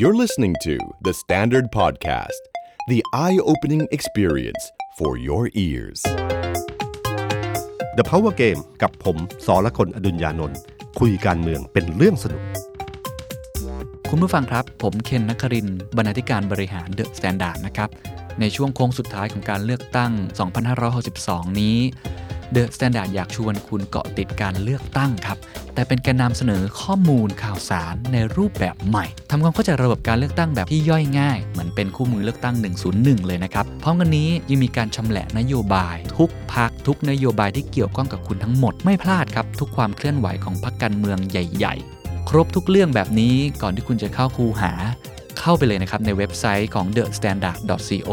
You're listening to The Standard Podcast, the eye opening experience for your ears. The Power Game กับผมสอละคนอดุญญานนท์คุยการเมืองเป็นเรื่องสนุก คุณผู้ฟังครับ ผมเคนนักครินทร์บรรณาธิการบริหาร The Standard นะครับ ในช่วงโค้งสุดท้ายของการเลือกตั้ง 2562 นี้ The Standard อยากชวนคุณเกาะติดการเลือกตั้งครับ แต่เป็นการนำเสนอข้อมูลข่าวสารในรูปแบบใหม่ทำความเข้าใจระบบการเลือกตั้งแบบที่ย่อยง่าย เหมือนเป็นคู่มือเลือกตั้ง 101 เลยนะครับ พร้อมกันนี้ยังมีการชำแหละนโยบาย ทุกพักทุกนโยบายที่เกี่ยวข้องกับคุณทั้งหมดไม่พลาดครับ ทุกความเคลื่อนไหวของพรรคการเมืองใหญ่ ๆ ครบทุกเรื่องแบบนี้ก่อนที่คุณจะเข้าคูหา เข้าไปเลยนะครับในเว็บไซต์ของ thestandard.co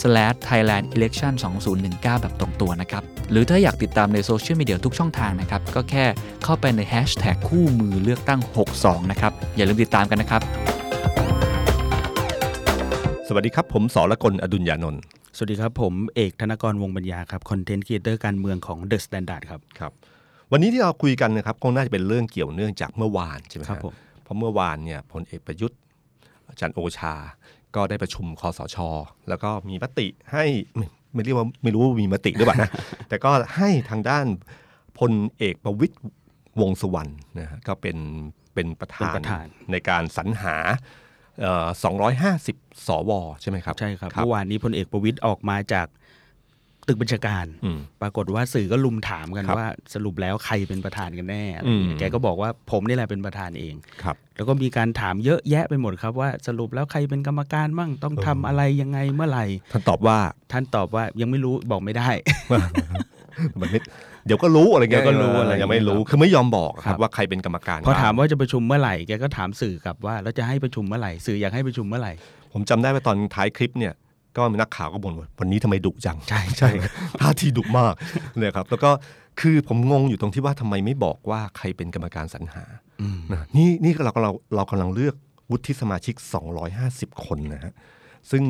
slash thailand election 2019 แบบตรงตัวนะครับ หรือถ้าอยากติดตามในโซเชียลมีเดียทุกช่องทางนะครับ ก็แค่เข้าไปใน hashtag คู่มือเลือกตั้ง 62 นะครับ อย่าลืมติดตามกันนะครับ สวัสดีครับ ผมสอละคนอดุญญานนท์สวัสดีครับ ผมเอกธนกรวงษ์ปัญญาครับ content creator การเมืองของ The Standard ครับครับวันนี้ที่เราคุยกันนะครับคงน่าจะเป็นเรื่องเกี่ยวเนื่องจากเมื่อวานใช่ไหมครับผมเพราะเมื่อวานเนี่ยพลเอกประยุทธ์ จันทร์โอชา ก็ได้ประชุมคสช แล้วก็มีมติให้ไม่ไม่เรียกว่าไม่รู้ว่ามีมติหรือเปล่านะ แต่ก็ให้ทางด้านพลเอกประวิตยวงษ์สุวรรณนะฮะก็เป็นเป็นประธาเป็นนประธานในการสรรหาเอ่อ250 สว ใช่ไหมครับ ใช่ครับเมื่อวานนี้พลเอกประวิตยออกมาจาก ตึกบัญชาการอืมปรากฏว่าสื่อก็ลุมถามกันครับว่าสรุปแล้วใครเป็นประธานกันแน่อะไรอืมอย่างเงี้ยแกก็บอกว่าผมนี่แหละเป็นประธานเองครับ แล้วก็มีการถามเยอะแยะไปหมดครับว่าสรุปแล้วใครเป็นกรรมการมั่งต้องทำอะไรยังไงเมื่อไหร่ ท่านตอบว่า ท่านตอบว่ายังไม่รู้บอกไม่ได้มันไม่เดี๋ยวก็รู้อะไรเงี้ยเดี๋ยวก็รู้อะไรยังไม่รู้ครับคือไม่ยอมบอกคครัรับบว่าใครเป็นกรรมการพอถามบ้งว่าจะประชุมเมื่อไหร่แกก็ถามสื่อกลับว่าแล้วจะให้ประชุมเมื่อไหร่สื่ออยากให้ประชุมเมื่อไหร่ ผมจำได้ว่าตอนท้ายคลิปเนี่ย ก็มีนักข่าวก็บ่นว่าวันนี้ทำไมดุจังใช่ใช่ท่าทีดุมากเนี่ยครับ แล้วก็คือผมงงอยู่ตรงที่ว่าทำไมไม่บอกว่าใครเป็นกรรมการสรรหาอืมนะนี่นี่เราเราเรากำลังเลือกวุฒิสมาชิก 250 คนนะฮะซึ่ง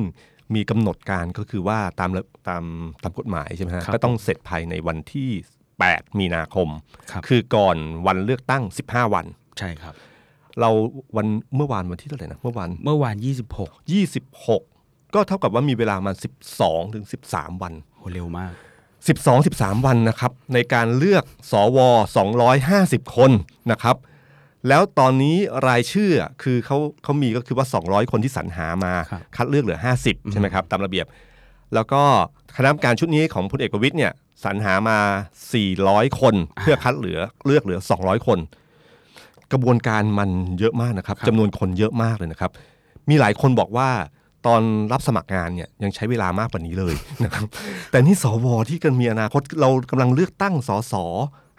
มีกำหนดการก็คือว่าตามระตามตามกฎหมายใช่ไหมฮะครับก็ต้องเสร็จภายในวันที่ 8 มีนาคมครับคือก่อนวันเลือกตั้ง 15 วันใช่ครับ เราวันเมื่อวานวันที่เท่าไหร่นะเมื่อวานเมื่อวาน 26 26 ก็เท่ากับว่ามีเวลามา12ถึง13 วันโหเร็วมาก 12 13 วันนะครับในการเลือกสว250 คนนะครับ แล้วตอนนี้รายชื่อคือเขาเขามีก็คือว่า 200 คนที่สรรหามาครับคัดเลือกเหลือ 50 ใช่ไหมครับ ตามระเบียบ แล้วก็คณะกรรมการชุดนี้ของพลเอกประวิตยเนี่ยสรรหามา 400 คน เพื่อคัดเหลือเลือกเหลือ 200 คน กระบวนการมันเยอะมากนะครับครับจำนวนคนเยอะมากเลยนะครับ มีหลายคนบอกว่า ตอนรับสมัครงานเนี่ยยังใช้เวลามากกว่านี้เลยนะครับ แต่นี่สวที่กันมีอนาคตเรากำลังเลือกตั้งสส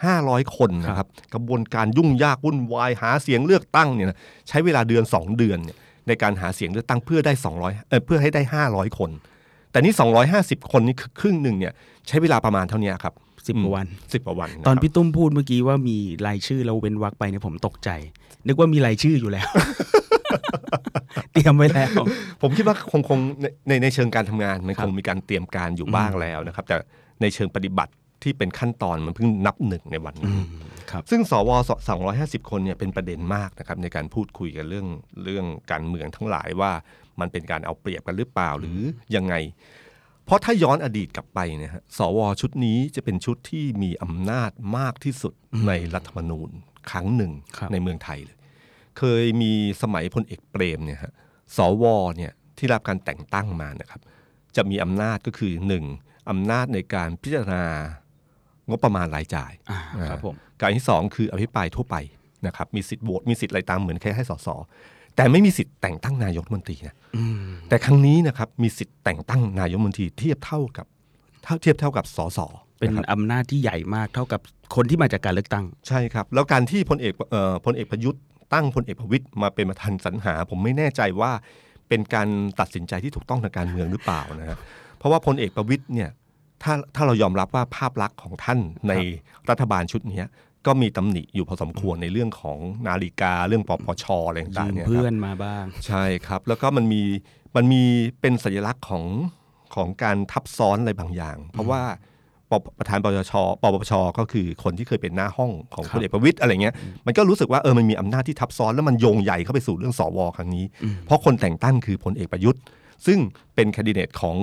ห้าร้อยคนนะครับกระบวนการยุ่งยากวุ่นวายหาเสียงเลือกตั้งเนี่ยนะใช้เวลาเดือนสองเดือนเนี่ยในการหาเสียงเลือกตั้งเพื่อได้200เออเพื่อให้ได้ 500 คน แต่นี่ 250 คนนี่คือครึ่งหนึ่งเนี่ยใช้เวลาประมาณเท่านี้ครับ10กว่าวันสิบกว่าวันนะตอนครับพี่ตุ้มพูดเมื่อกี้ว่ามีรายชื่อเราเว้นวรรคไปเนี่ยผมตกใจ นึกว่ามีรายชื่ออยู่แล้ว เตรียมไว้แล้ว ผมคิดว่าคงคงในในในเชิงการทำงานมันครัคบงมีการเตรียมการอยู่บ้างแล้วนะครับ แต่ในเชิงปฏิบัติที่เป็นขั้นตอนมันเพิ่งนับหนึ่งในวันนี้ครับซึ่งสว250คนเนี่ยเป็นประเด็นมากนะครับในการพูดคุยกันเรื่องเรื่องการเมืองทั้งหลายว่ามันเป็นการเอาเปรียบกันหรือเปล่าหรือยังไง เพราะถ้าย้อนอดีตกลับไปเนะฮะสวชุดนี้จะเป็นชุดที่มีอำนาจมากที่สุดในรัฐธรรมนูญครั้งหนึ่งครับในเมืองไทยเลย เคยมีสมัยพลเอกเปรมเนี่ยฮะสวเนี่ยที่รับการแต่งตั้งมานะครับจะมีอำนาจก็คือหนึ่งอำนาจในการพิจารณางบประมาณรายจ่ายอ่าครับผมการที่สองคืออภิปรายทั่วไปนะครับมีสิทธิ์โหวตมีสิทธิ์อะไรตามเหมือนแค่ให้สสแต่ไม่มีสิทธิ์แต่งตั้งนายกรัฐมนตรีนะอืมแต่ครั้งนี้นะครับมีสิทธิ์แต่งตั้งนายกรัฐมนตรีเทียบเท่ากับเท่าเทียบเท่ากับสสเป็นนะครับอำนาจที่ใหญ่มากเท่ากับคนที่มาจากการเลือกตั้ง ใช่ครับ แล้วการที่พลเอกเอ่อพลเอกประยุทธ์ ตั้งพลเอกประวิตยมาเป็นประธานสรรหา ผมไม่แน่ใจว่าเป็นการตัดสินใจที่ถูกต้องทางการเมืองหรือเปล่านะฮะเพราะว่าพลเอกประวิตยเนี่ยถ้าถ้าเรายอมรับว่าภาพลักษณ์ของท่านในรัฐบาลชุดเนี้ยก็มีตำหนิอยู่พอสมควรในเรื่องของนาฬิกาเรื่องปปชอะไรยืต่างๆมเนี่ยครับเพื่อนมาบ้าง ใช่ครับ แล้วก็มันมีมันมีเป็นสัญลักษณ์ของของการทับซ้อนอะไรบางอย่าง เพราะว่า ปประธานปปชปปชก็คือคนที่เคยเป็นหน้าห้องของคพรับลเอกประวิตยอะไรเงี้ยมันก็รู้สึกว่าเออมันมีอำนาจที่ทับซ้อนแล้วมันโยงใหญ่เข้าไปสู่เรื่องสวครั้งนี้ เพราะคนแต่งตั้งคือพลเอกประยุทธ์ ซึ่งเป็นแคนดิเดตของ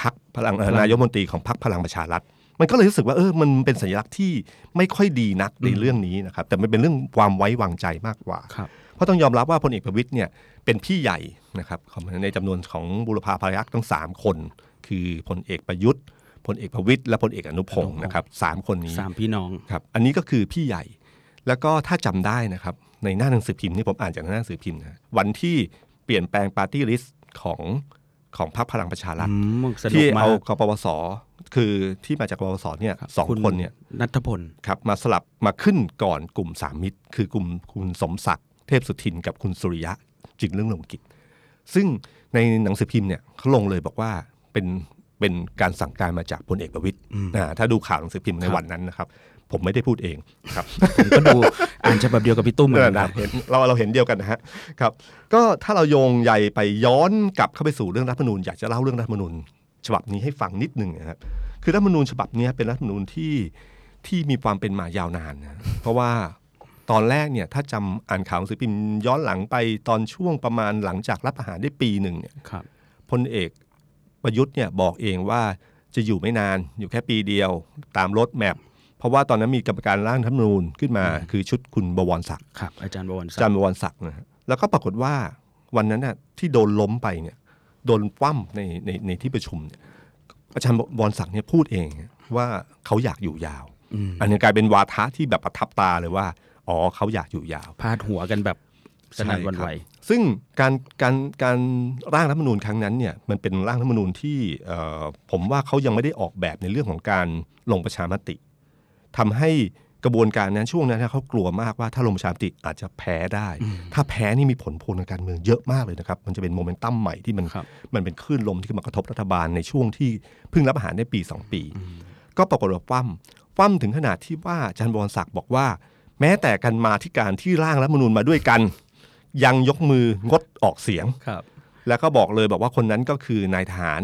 พรรคพลังเอ่อพลังนายกรัฐมนตรีของพรรคพลังประชารัฐมันก็เลยรู้สึกว่าเออมันเป็นสัญลักษณ์ที่ไม่ค่อยดีนักในเรื่องนี้นะครับแต่มันเป็นเรื่องความไว้วางใจมากกว่าครับเพราะต้องยอมรับว่าพลเอกประวิตรเนี่ยเป็นพี่ใหญ่นะครับของในจำนวนของบูรพาพยัคฆ์ทั้ง 3 คน คือพลเอกประยุทธ์ พลเอกประวิตรและพลเอกอนุพงศ์นะครับสามคนนี้สามพี่น้องครับอันนี้ก็คือพี่ใหญ่ แล้วก็ถ้าจำได้นะครับในหน้าหนังสือพิมพ์ที่ผมอ่านจากหน้าหนังสือพิมพ์นะวันที่เปลี่ยนแปลงปาร์ตี้ลิสต์ของของพรรคพลังประชารัฐอืมสนุที่กมากเอากปปสคือที่มาจากกปปสเนี่ยสองคุณคนเนี่ยนัทพลครับมาสลับมาขึ้นก่อนกลุ่มสามมิตร คือกลุ่มคุณสมศักดิ์เทพสุทินกับคุณสุริยะจึงเรื่องลงกิจ ซึ่งในหนังสือพิมพ์เนี่ยเขาลงเลยบอกว่าเป็น เป็นการสั่งการมาจากพลเอกประวิตยอ่าถ้าดูข่าวหนังสือพิมพ์ในวันนั้นนะครับ ผมไม่ได้พูดเองครับผมก็ดูอ่านฉบับเดียวกับพี่ตุ้มเหมือนเอกัอนนะครับเห็นเราเราเห็นเดียวกันนะฮะครับ ก็ถ้าเราโยงใยไปย้อนกลับเข้าไปสู่เรื่องรัฐธรรมนูญอยากจะเล่าเรื่องรัฐธรรมนูญฉบับนี้ให้ฟังนิดหนึ่งนะครับคือรัฐธรรมนูญฉบับเนี้ยเป็นรัฐธรรมนูญที่ที่มีความเป็นมายาวนานนะเพราะว่าตอนแรกเนี่ยถ้าจำอ่านข่าวหนังสือพิมพ์ย้อนหลังไปตอนช่วงประมาณหลังจากรับอาหารได้ปีหนึ่งเนี่ยครับพลเอก ประยุทธ์เนี่ยบอกเองว่าจะอยู่ไม่นานอยู่แค่ปีเดียวตามรถแมพเพราะว่าตอนนั้นมีกรรมการร่างรัฐธรรมนูญขึ้นมา คือชุดคุณบวรศักดิ์ครับอาจารย์บวรศักอาจารดิ์ย์บวรศักดิ์นะฮะแล้วก็ปรากฏว่าวันนั้นน่ะที่โดนล้มไปเนี่ยโดนคว่ำในในในที่ประชุมเนี่ยอาจารย์บวรศักดิ์เนี่ยพูดเองว่าเขาอยากอยู่ยาวอืมอันนี้กลายเป็นวาทะที่แบบประทับตาเลยว่า อ๋อเขาอยากอยู่ยาว พาดหัวกันแบบ สนั่นหวันไหวซึ่งการการการร่างรัฐธรรมนูญครั้งนั้นเนี่ยมันเป็นร่างรัฐธรรมนูญที่เอ่อผมว่าเขายังไม่ได้ออกแบบในเรื่องของการลงประชามติทำให้กระบวนการนั้นช่วงนั้นเขากลัวมากว่าถ้าลงประชามติอาจจะแพ้ได้ ถ้าแพ้นี่มีผลพวงทางการเมืองเยอะมากเลยนะครับ มันจะเป็นโมเมนตัมใหม่ที่มันครับมันเป็นคลื่นลมที่มากระทบรัฐบาลในช่วงที่เพิ่งรับอาหารได้ปี 2 ปี ก็ปรากฏว่าคว่ำคว่ำถึงขนาดที่ว่าอาจารย์บวรศักดิ์บอกว่า แม้แต่กันมาที่การที่ร่างรัฐธรรมนูญมาด้วยกัน ยังยกมืองดออกเสียง ครับ แล้วก็บอกเลยบอกว่าคนนั้นก็คือนายทหาร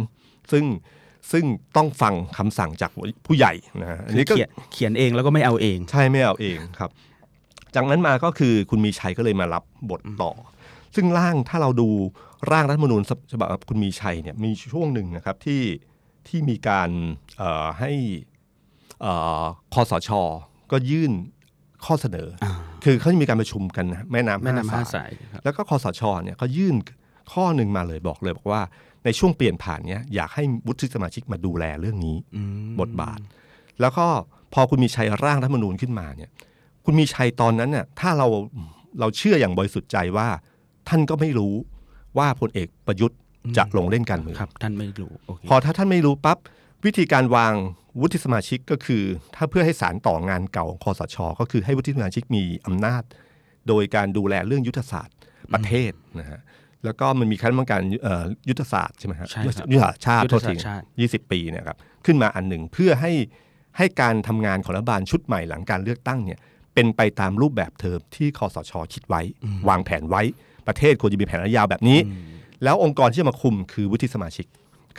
ซึ่งซึ่งต้องฟังคำสั่งจากผู้ใหญ่นะฮะอันคือนี้ก็ เขียนเขียนเองแล้วก็ไม่เอาเอง ใช่ไม่เอาเองครับ จากนั้นมาก็คือคุณมีชัยก็เลยมารับบทต่อ ซึ่งร่างถ้าเราดูร่างรัฐธรรมนูญฉบับคุณมีชัยเนี่ยมีช่วงหนึ่งนะครับที่ที่มีการเอ่อให้เอ่อคอสช ก็ยื่น ข้อเสนอออ่าคือเขาจะมีการประชุมกันนะแม่น้ำแม่น้ำห้าห้าสายสายครับแล้วก็คอสชเนี่ยเขายื่นข้อหนึ่งมาเลยบอกเลยบอกว่าในช่วงเปลี่ยนผ่านเนี้ยอยากให้วุฒิสมาชิกมาดูแลเรื่องนี้อืมบทบาท แล้วก็พอคุณมีชัยร่างรัฐธรรมนูญขึ้นมาเนี่ย คุณมีชัยตอนนั้นเนี่ยถ้าเราเราเชื่ออย่างบริสุทธิ์ใจว่า ท่านก็ไม่รู้ว่าพลเอกประยุทธ์จะลงเล่นการเมืองครับ ท่านไม่รู้โอเคพอถ้าท่านไม่รู้ปั๊บวิธีการวาง วุฒิสมาชิกก็คือ ถ้าเพื่อให้สารต่องานเก่าของคอสช ก็คือให้วุฒิสมาชิกมีอำนาจ โดยการดูแลเรื่องยุทธศาสตร์ประเทศนะฮะแล้วก็มันมีคณะกรรมการเอ่อยุทธศาสตร์ใช่ไหมฮะใช่ครับยุทธศาสตร์ชาติยุทโทธษศาสทีตร์ชาติยี่สิบปีเนะครับขึ้นมาอันหนึ่งเพื่อให้ให้การทำงานของรัฐบาลชุดใหม่หลังการเลือกตั้งเนี่ยเป็นไปตามรูปแบบเดิมที่คอสช คิดไว้ วางแผนไว้ประเทศควรจะมีแผนระยะยาวแบบนี้ แล้วองค์กรที่จะมาคุมคือวุฒิสมาชิก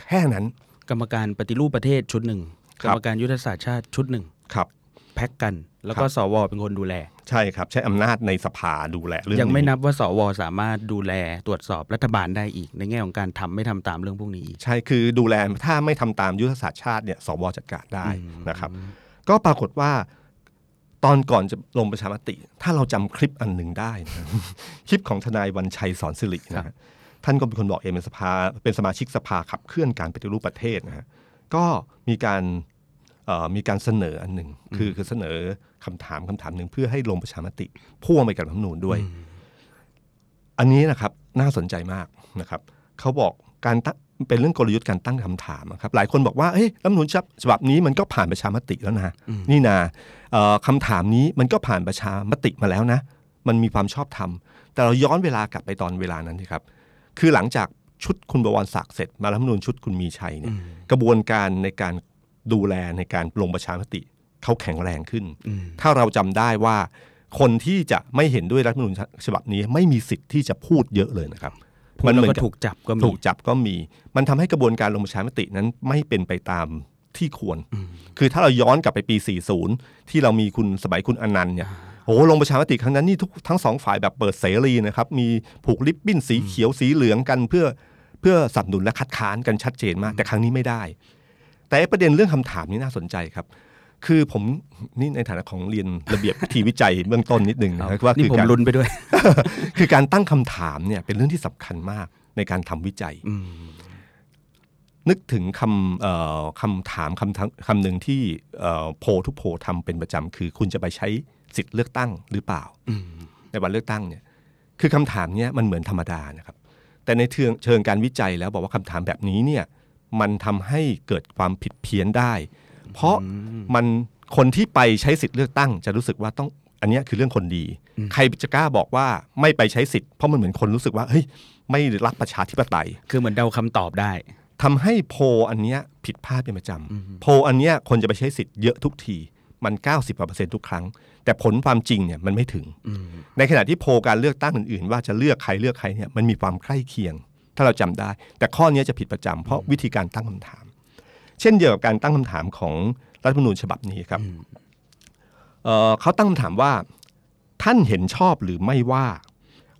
แค่นั้น กรรมการปฏิรูปประเทศชุดหนึ่งค กรัรบรมการยุทธศาสตร์ชาติชุดหนึ่งครับ แพ็กกัน แล้วก็ครับสวเป็นคนดูแล ใช่ครับ ใช้อำนาจในสภาดูแลเรื่องยังไม่นี้นับว่าสวสามารถดูแลตรวจสอบรัฐบาลได้อีก ในแง่ของการทำไม่ทำตามเรื่องพวกนี้อีกใช่คือดูแลถ้าไม่ทำตามยุทธศาสตร์ชาติเนี่ยสวจัดการได้นะครับ ก็ปรากฏว่าตอนก่อนจะลงประชามติ ถ้าเราจำคลิปอันหนึ่งได้นะคลิปของทนายวันชัยสอนสิรินะฮะท่านก็เป็นคนบอกเองเป็นสภาเป็นสมาชิกสภาขับเคลื่อนการปฏิรูปประเทศนะฮะก็มีการเอ่อ มีการเสนออันหนึ่งคือคือเสนอคำถามคำถามหนึ่งเพื่อให้ลงประชามติพ่วงไปกับรัฐธรรมนูญด้วย อันนี้นะครับน่าสนใจมากนะครับเขาบอกการตั้งเป็นเรื่องกลยุทธ์การตั้งคำถามนะครับหลายคนบอกว่าเฮ้ยรัฐธรรมนูญฉบับนี้มันก็ผ่านประชามติแล้วนะ นี่นะเอ่อคำถามนี้มันก็ผ่านประชามติมาแล้วนะ มันมีความชอบธรรม แต่เราย้อนเวลากลับไปตอนเวลานั้นนะครับ คือหลังจากชุดคุณบวรศักดิ์เสร็จมารัฐธรรมนูญชุดคุณมีชัยเนี่ยกระบวนการในการ ดูแลในการลงประชามติเขาแข็งแรงขึ้น ถ้าเราจำได้ว่า คนที่จะไม่เห็นด้วยรัฐธรรมนูญฉบับนี้ไม่มีสิทธิ์ที่จะพูดเยอะเลยนะครับพูดแล้วเหมืก็นบถูกจับก็มีถูกจับก็มี มันทำให้กระบวนการลงประชามตินั้นไม่เป็นไปตามที่ควร คือถ้าเราย้อนกลับไปปี 40 ที่เรามีคุณสมัยคุณอนันต์เนี่ยโอ้โหลงประชามติครั้งนั้นนี่ทุกทั้งสองฝ่ายแบบเปิดเสรีนะครับ มีผูกลิบบิ้นสีเขียวสีเหลืองกันเพื่อเพื่อสนับสนุนและคัดค้านกันชัดเจนมาก แต่ครั้งนี้ไม่ได้ แต่ไอ้ประเด็นเรื่องคำถามนี้น่าสนใจครับ คือผมนี่ในฐานะของเรียนระเบียบวิธีวิจัยเบื้องต้นนิดนึงนะครับว่านี่คือผมการลุ้นไปด้วย คือการตั้งคำถามเนี่ยเป็นเรื่องที่สำคัญมากในการทำวิจัยอืมนึกถึงคำเอ่อคำถามคำทั้งคำหนึ่งที่เอ่อโพลทุกโพลทำเป็นประจำคือ คุณจะไปใช้สิทธิ์เลือกตั้งหรือเปล่าอืมในวันเลือกตั้งเนี่ยคือคำถามเนี้ยมันเหมือนธรรมดานะครับ แต่ในเชิงเชิงการวิจัยแล้วบอกว่าคำถามแบบนี้เนี่ย มันทำให้เกิดความผิดเพี้ยนได้ เพราะมันคนที่ไปใช้สิทธิ์เลือกตั้ง จะรู้สึกว่าต้องอันเนี้ยคือเรื่องคนดี ใครจะกล้าบอกว่าไม่ไปใช้สิทธิ์เพราะมันเหมือนคนรู้สึกว่าเฮ้ยไม่รักประชาธิปไตย คือเหมือนเดาคำตอบได้ทำให้โพลอันเนี้ยผิดพลาดเป็นประจำโพลอันเนี้ยคนจะไปใช้สิทธิ์เยอะทุกทีมัน 90กว่าเปอร์เซ็นต์ทุกครั้ง แต่ผลความจริงเนี่ยมันไม่ถึง ในขณะที่โพลการเลือกตั้งอื่นๆ ว่าจะเลือกใครเลือกใครเนี่ยมันมีความใกล้เคียง ถ้าเราจำได้ แต่ข้อเนี้ยจะผิดประจำเพราะวิธีการตั้งคำถาม เช่นเดียวกับการตั้งคำถามของรัฐธรรมนูญฉบับนี้ครับเอ่อเขาตั้งคำถามว่า ท่านเห็นชอบหรือไม่ว่า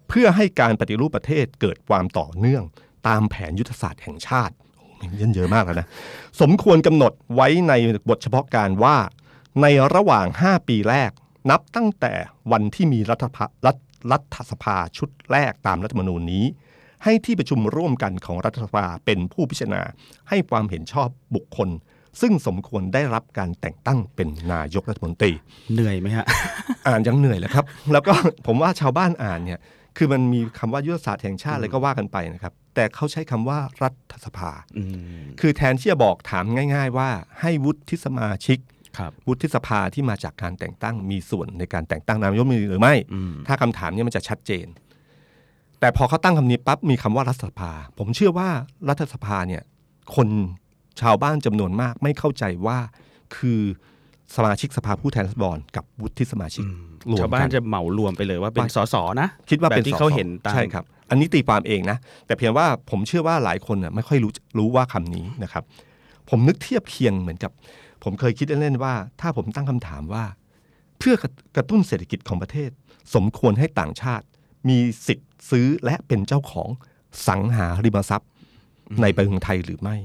เพื่อให้การปฏิรูปประเทศเกิดความต่อเนื่อง ตามแผนยุทธศาสตร์แห่งชาติโอ้โหมันเยอะเยอะมากแล้วนะสมควรกำหนดไว้ในบทเฉพาะการว่า ในระหว่าง 5 ปีแรก นับตั้งแต่วันที่มีรัฐพะรัฐรัฐสภาชุดแรกตามรัฐธรรมนูญนี้ ให้ที่ประชุมร่วมกันของรัฐสภาเป็นผู้พิจารณาให้ความเห็นชอบบุคคล ซึ่งสมควรได้รับการแต่งตั้งเป็นนายกรัฐมนตรี เหนื่อยไหมฮะ อ่านยังเหนื่อยเลยครับ แล้วก็ผมว่าชาวบ้านอ่านเนี่ยคือมันมีคำว่ายุทธศาสตร์แห่งชาติอะไรก็ว่ากันไปนะครับ แต่เขาใช้คำว่ารัฐสภาอืมคือแทนที่จะบอกถามง่าย ๆ ว่าให้วุฒิสมาชิกครับวุฒิสภาที่มาจากการแต่งตั้งมีส่วนในการแต่งตั้งนายกรัฐมนตรีหรือไม่อืมถ้าคำถามเนี้มันจะชัดเจน แต่พอเขาตั้งคำนี้ปั๊บมีคำว่ารัฐสภา ผมเชื่อว่ารัฐสภาเนี่ยคนชาวบ้านจำนวนมากไม่เข้าใจว่าคือสมาชิกสภาผู้แทนราษฎรกับวุฒิสมาชิกรวมชาวบ้ากันนจะเหมารวมไปเลยว่าเป็นสสนะ คิดว่าเป็นแบบที่สสเขาเห็นตามใช่ครับ อันนี้ตีความเองนะ แต่เพียงว่าผมเชื่อว่าหลายคนน่ะไม่ค่อยรู้รู้ว่าคำนี้นะครับ ผมนึกเทียบเคียงเหมือนกับ ผมเคยคิดเล่นๆว่า ถ้าผมตั้งคำถามว่า เพื่อกระกระตุ้นเศรษฐกิจของประเทศ สมควรให้ต่างชาติ มีสิทธิ์ ซื้อและเป็นเจ้าของสังหาริมทรัพย์ ในประเทศไทยหรือไม่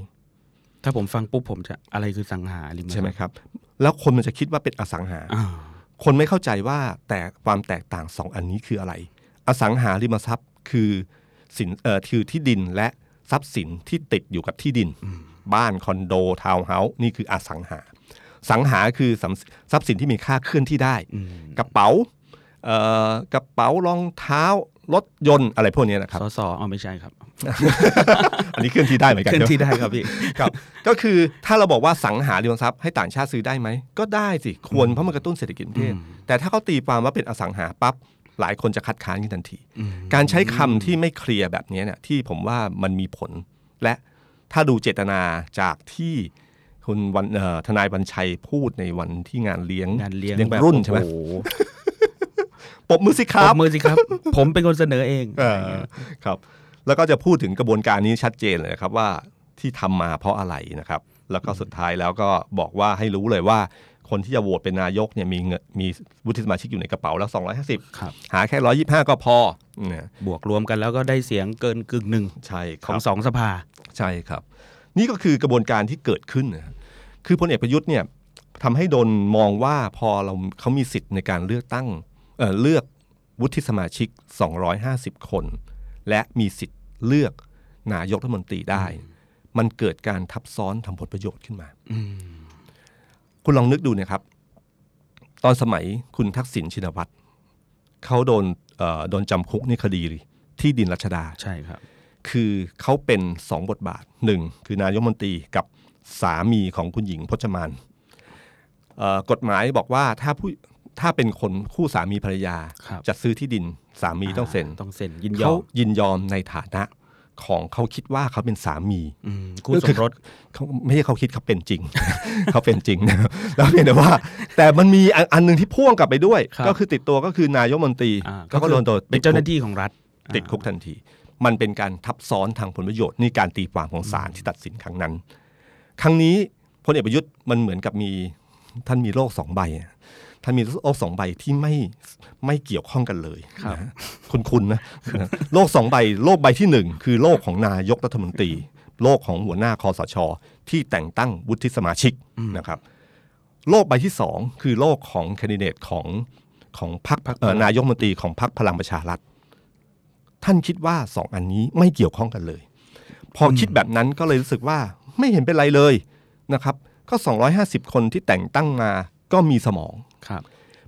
ถ้าผมฟังปุ๊บผมจะอะไรคือสังหาริมทรัพย์ใช่ไหมครับ แล้วคนมันจะคิดว่าเป็นอสังหาอ่าคนไม่เข้าใจว่าแต่ความแตกต่างสองอันนี้คืออะไร อสังหาริมทรัพย์คือสินเอ่อคือที่ดินและทรัพย์สินที่ติดอยู่กับที่ดิน บ้านคอนโดทาวน์เฮาส์นี่คืออสังหา สังหาคือสัมทรัพย์สินที่มีค่าเคลื่อนที่ได้ กระเป๋าเอ่อกระเป๋ารองเท้า รถยนต์อะไรพวกนี้นะครับ สสอ๋อไม่ใช่ครับ อันนี้เคลื่อนที่ได้เหมือนกันเคลื่อนเนอะที่ได้ครับพี่ครับก็คือถ้าเราบอกว่าสังหาริมทรัพย์ให้ต่างชาติซื้อได้ไหม ก็ได้สิควรเพราะมันกระตุ้นเศรษฐกิจประเทศ แต่ถ้าเขาตีความว่าเป็นอสังหาปั๊บหลายคนจะคัดค้านกันทันที การใช้คำที่ไม่ clear แบบนี้เนี่ยที่ผมว่ามันมีผล และถ้าดูเจตนาจากที่คุณวันเอ่อทนายบัญชัยพูดในวันที่งานเลี้ยงงานเลี้ยงเลี้ยงแบบรุ่นใช่ไหมโอ้โห ปรบมือสิคปรรับบมือสิครับ ผมเป็นคนเสนอเองเออครับ แล้วก็จะพูดถึงกระบวนการนี้ชัดเจนเลยครับว่าที่ทำมาเพราะอะไรนะครับ แล้วก็สุดท้ายแล้วก็บอกว่าให้รู้เลยว่าคนที่จะโหวตเป็นนายกเนี่ยมีเงินมีวุฒิสมาชิกอยู่ในกระเป๋าแล้ว 250ครับหาแค่ 125 ก็พอเนี่ยบวกรวมกันแล้วก็ได้เสียงเกินกึ่งหนึ่งใช่คขรัองบสองสภาใช่ครับ นี่ก็คือกระบวนการที่เกิดขึ้นนะคือพลเอกประยุทธ์เนี่ยทำให้โดนมองว่าพอเราเขามีสิทธิ์ในการเลือกตั้ง เอ่อเลือกวุฒิสมาชิก 250 คน และมีสิทธิ์เลือกนายกรัฐมนตรีได้ มันเกิดการทับซ้อนทำผลประโยชน์ขึ้นมาคุณลองนึกดูนะครับ ตอนสมัยคุณทักษิณชินวัตรเขาโดนเอ่อโดนจำคุกในคดีที่ดินรัชดาใช่ครับ คือเขาเป็นสองบทบาทหนึ่งคือนายกรัฐมนตรีกับสามีของคุณหญิงพจมานเอ่อกฎหมายบอกว่าถ้าผู้ ถ้าเป็นคนคู่สามีภรรยาครับจะซื้อที่ดินสามีต้องเซ็นต้องเซ็นยินยอเขามยินยอมในฐานะของเขาคิดว่าเขาเป็นสามีอืมคู่สมรสเขาไม่ใช่เขาคิดเขาเป็นจริง เขาเป็นจริงนะครับแล้วเพียงแต่ว่า แต่มันมีอันอันหนึ่งที่พ่วงกลับไปด้วยครับก็คือติดตัวก็คือนายกรัฐมนตรีอ่าเขาก็โดนตัวเป็นเจ้าหน้าที่ของรัฐ ติดคุกทันที มันเป็นการทับซ้อนทางผลประโยชน์นี่การตีความของศาลที่ตัดสินครั้งนั้น ครั้งนี้พลเอกประยุทธ์มันเหมือนกับมีท่านมีโลกสองใบอะ ท่านมีโลกสองใบที่ไม่ไม่เกี่ยวข้องกันเลยครับนะคุณคุณนะนะโลกสองใบโลกใบที่หนึ่งคือโลกของนายกรัฐมนตรี โลกของหัวหน้าคอสช ที่แต่งตั้งวุฒิสมาชิกนะครับโลกใบที่สองคือโลกของแคนดิเดตของของพรรคเอ่อนายกรัฐมนตรีของพรรคพลังประชารัฐ ท่านคิดว่าสองอันนี้ไม่เกี่ยวข้องกันเลย พอคิดแบบนั้นก็เลยรู้สึกว่าไม่เห็นเป็นไรเลยนะครับ ก็ 250 คนที่แต่งตั้งมาก็มีสมอง ครับ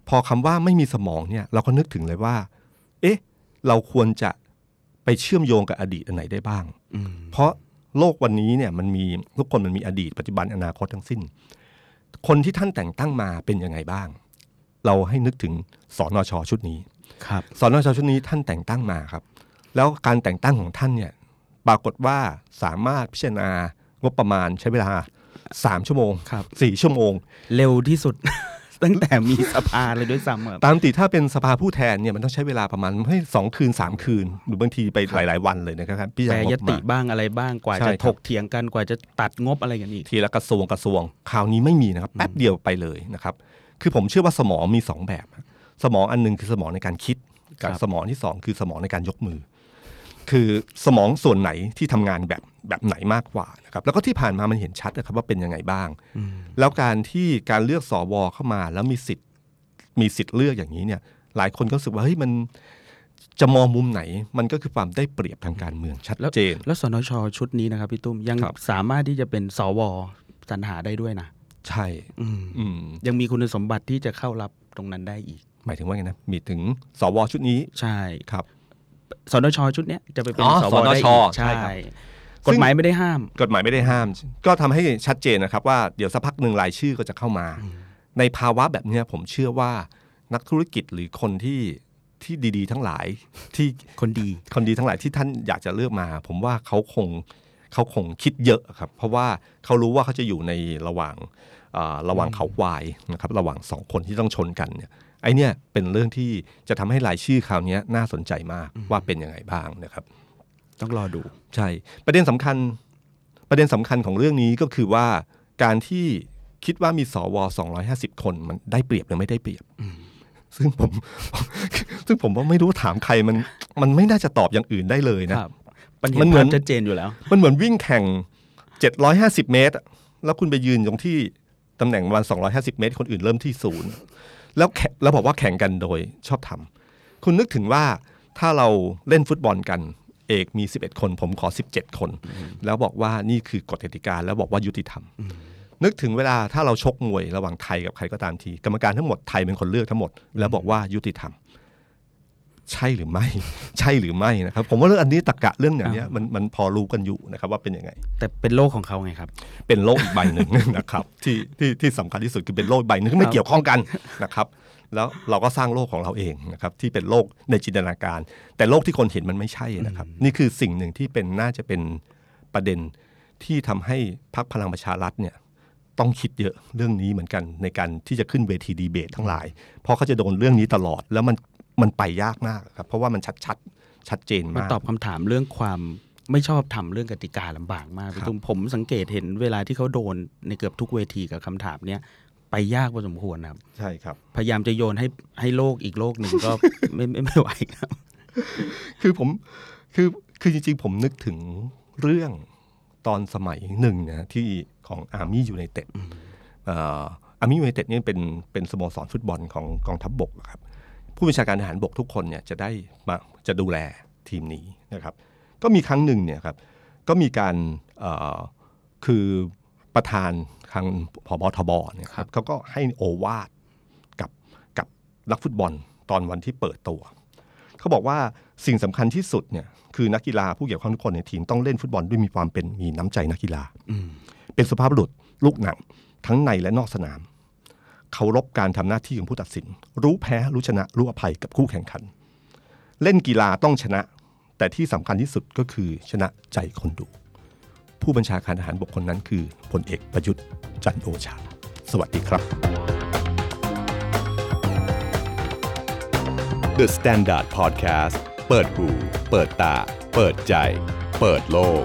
พอคำว่าไม่มีสมองเนี่ยเราก็นึกถึงเลยว่า เอ๊ะ เราควรจะไปเชื่อมโยงกับอดีตอันไหนได้บ้างอืมเพราะโลกวันนี้เนี่ยมันมีทุกคนมันมีอดีตปัจจุบันอนาคตทั้งสิ้น คนที่ท่านแต่งตั้งมาเป็นยังไงบ้าง เราให้นึกถึงสอนชชุดนี้ครับสอนชชุดนี้ท่านแต่งตั้งมาครับ แล้วการแต่งตั้งของท่านเนี่ยปรากฏว่าสามารถพิจารณางบประมาณใช้เวลาสามชั่วโมงครับสี่ชั่วโมง เร็วที่สุด ตั้งแต่มีสภาเลยด้วยซ้ำครับตามติถ้าเป็นสภาผู้แทนเนี่ยมันต้องใช้เวลาประมาณให้สองคืนสามคืน หรือบางทีไปหลาย ๆ วันเลยนะครับพี่แปรจะยติบ้างอะไรบ้างกว่าใช่จะครับถกเถียงกันกว่าจะตัดงบอะไรกันอีกทีละกระทรวงกระทรวงคราวนี้ไม่มีนะครับ แป๊บเดียวไปเลยนะครับ คือผมเชื่อว่าสมองมีสองแบบ สมองอันหนึงคือสมองในการคิดกับครับสมองที่สองคือสมองในการยกมือ คือสมองส่วนไหนที่ทำงานแบบ แบบไหนมากกว่านะครับแล้วก็ที่ผ่านมามันเห็นชัดนะครับว่าเป็นยังไงบ้าง แล้วการที่การเลือกสวเข้ามา แล้วมีสิทธิ์มีสิทธิ์เลือกอย่างนี้เนี่ยหลายคนก็รู้สึกว่าเฮ้ยมันจะมองมุมไหนมันก็คือความได้เปรียบทางการเมืองชัดเจน แล้วสนชชุดนี้นะครับพี่ตุ้มยังครับสามารถที่จะเป็นสวสรรหาได้ด้วยนะ ใช่อืมอืมยังมีคุณสมบัติที่จะเข้ารับตรงนั้นได้อีก หมายถึงว่าไงนะมีถึงสวชุดนี้ใช่ครับสนชชุดเนี้ยจะไปเป็นอ๋อสวได้สนชอีกใช่ใช่ครับ กฎหมายไม่ได้ห้าม กฎหมายไม่ได้ห้าม ก็ทำให้ชัดเจนนะครับว่าเดี๋ยวสักพักหนึ่งรายชื่อก็จะเข้ามา ในภาวะแบบเนี้ยผมเชื่อว่านักธุรกิจหรือคนที่ที่ดีๆ ทั้งหลายที่คนดีคนดีทั้งหลายที่ท่านอยากจะเลือกมา ผมว่าเขาคงเขาคงคิดเยอะครับ เพราะว่าเขารู้ว่าเขาจะอยู่ในระหว่างอ่าระหว่างเขาควายนะครับระหว่างสองคนที่ต้องชนกันเนี่ยไอเนี่ยเป็นเรื่องที่จะทำให้รายชื่อคราวเนี้ยน่าสนใจมากว่าเป็นยังไงบ้างนะครับ ต้องรอดูใช่ ประเด็นสำคัญประเด็นสำคัญของเรื่องนี้ก็คือว่าการที่คิดว่ามีสว250คนมันได้เปรียบหรือไม่ได้เปรียบซึ่งผมซึ่งผมว่าไม่รู้ถามใครมันมันไม่น่าจะตอบอย่างอื่นได้เลยนะครับปัญหามันเหมือนภาพชัดเจนอยู่แล้ว มันเหมือนวิ่งแข่ง750เมตรอะแล้วคุณไปยืนตรงที่ตำแหน่งประมาณ250เมตร คนอื่นเริ่มที่ศูนย์แล้วแข่งแล้วบอกว่าแข่งกันโดยชอบทำคุณนึกถึงว่าถ้าเราเล่นฟุตบอลกัน เอกมี 11 คน ผมขอ 17 คน แล้วบอกว่านี่คือกฎกติกาแล้วบอกว่ายุติธรรม นึกถึงเวลาถ้าเราชกมวยระหว่างไทยกับใครก็ตามที กรรมการทั้งหมดไทยเป็นคนเลือกทั้งหมด แล้วบอกว่ายุติธรรมใช่หรือไม่ ใช่หรือไม่นะครับ ผมว่าเรื่องอันนี้ตรกกะเรื่องอย่างเนี้ยมันมันพอรู้กันอยู่นะครับว่าเป็นยังไง แต่เป็นโลกของเขาไงครับ เป็นโลกอีกใบหนึ่งนะครับ ที่ที่ที่สำคัญที่สุดคือเป็นโลกอีกใบหนึ่งที่ไม่เกี่ยวข้องกันนะครับ แล้วเราก็สร้างโลกของเราเองนะครับที่เป็นโลกในจินตนาการ แต่โลกที่คนเห็นมันไม่ใช่นะครับ นี่คือสิ่งหนึ่งที่เป็นน่าจะเป็นประเด็นที่ทำให้พรรคพลังประชารัฐเนี่ยต้องคิดเยอะเรื่องนี้เหมือนกันในการที่จะขึ้นเวทีดีเบตทั้งหลาย เพราะเขาจะโดนเรื่องนี้ตลอดแล้วมันมันไปยากมากครับเพราะว่ามันชัดชัดชัดเจนมันมากตอบคำถามเรื่องความไม่ชอบทำเรื่องกติกาลำบากมากพี่ครับตุ้มผมสังเกตเห็นเวลาที่เขาโดนในเกือบทุกเวทีกับคำถามเนี้ย ไปยากพอสมควรนะครับ ใช่ครับ พยายามจะโยนให้ให้โลกอีกโลกหนึ่งก็ไม่ไม่ไม่ไหวครับ คือผมคือคือจริงๆ ผมนึกถึงเรื่องตอนสมัยหนึ่งนะที่ของ Army United Army United นี่เป็นเป็นสโมสรฟุตบอลของกองทัพบกครับ ผู้บัญชาการทหารบกทุกคนเนี่ยจะได้มาจะดูแลทีมนี้นะครับ ก็มีครั้งหนึ่งเนี่ยครับก็มีการเอ่อคือประธาน ทางพบทบเนี่ยครับเขาก็ให้โอวาทกับกับนักฟุตบอลตอนวันที่เปิดตัวเขาบอกว่าสิ่งสำคัญที่สุดเนี่ยคือนักกีฬาผู้เกี่ยวข้องทุกคนในทีมต้องเล่นฟุตบอลด้วยมีความเป็นมีน้ำใจนักกีฬาเป็นสุภาพบุรุษลูกหนังทั้งในและนอกสนามเคารพการทำหน้าที่ของผู้ตัดสิน รู้แพ้รู้ชนะรู้อภัยกับคู่แข่งขัน เล่นกีฬาต้องชนะ แต่ที่สำคัญที่สุดก็คือชนะใจคนดู ผู้บัญชาการทหารบกคนนั้นคือพลเอกประยุทธ์จันทร์โอชา สวัสดีครับ The Standard Podcast เปิดหูเปิดตา เปิดใจ เปิดโลก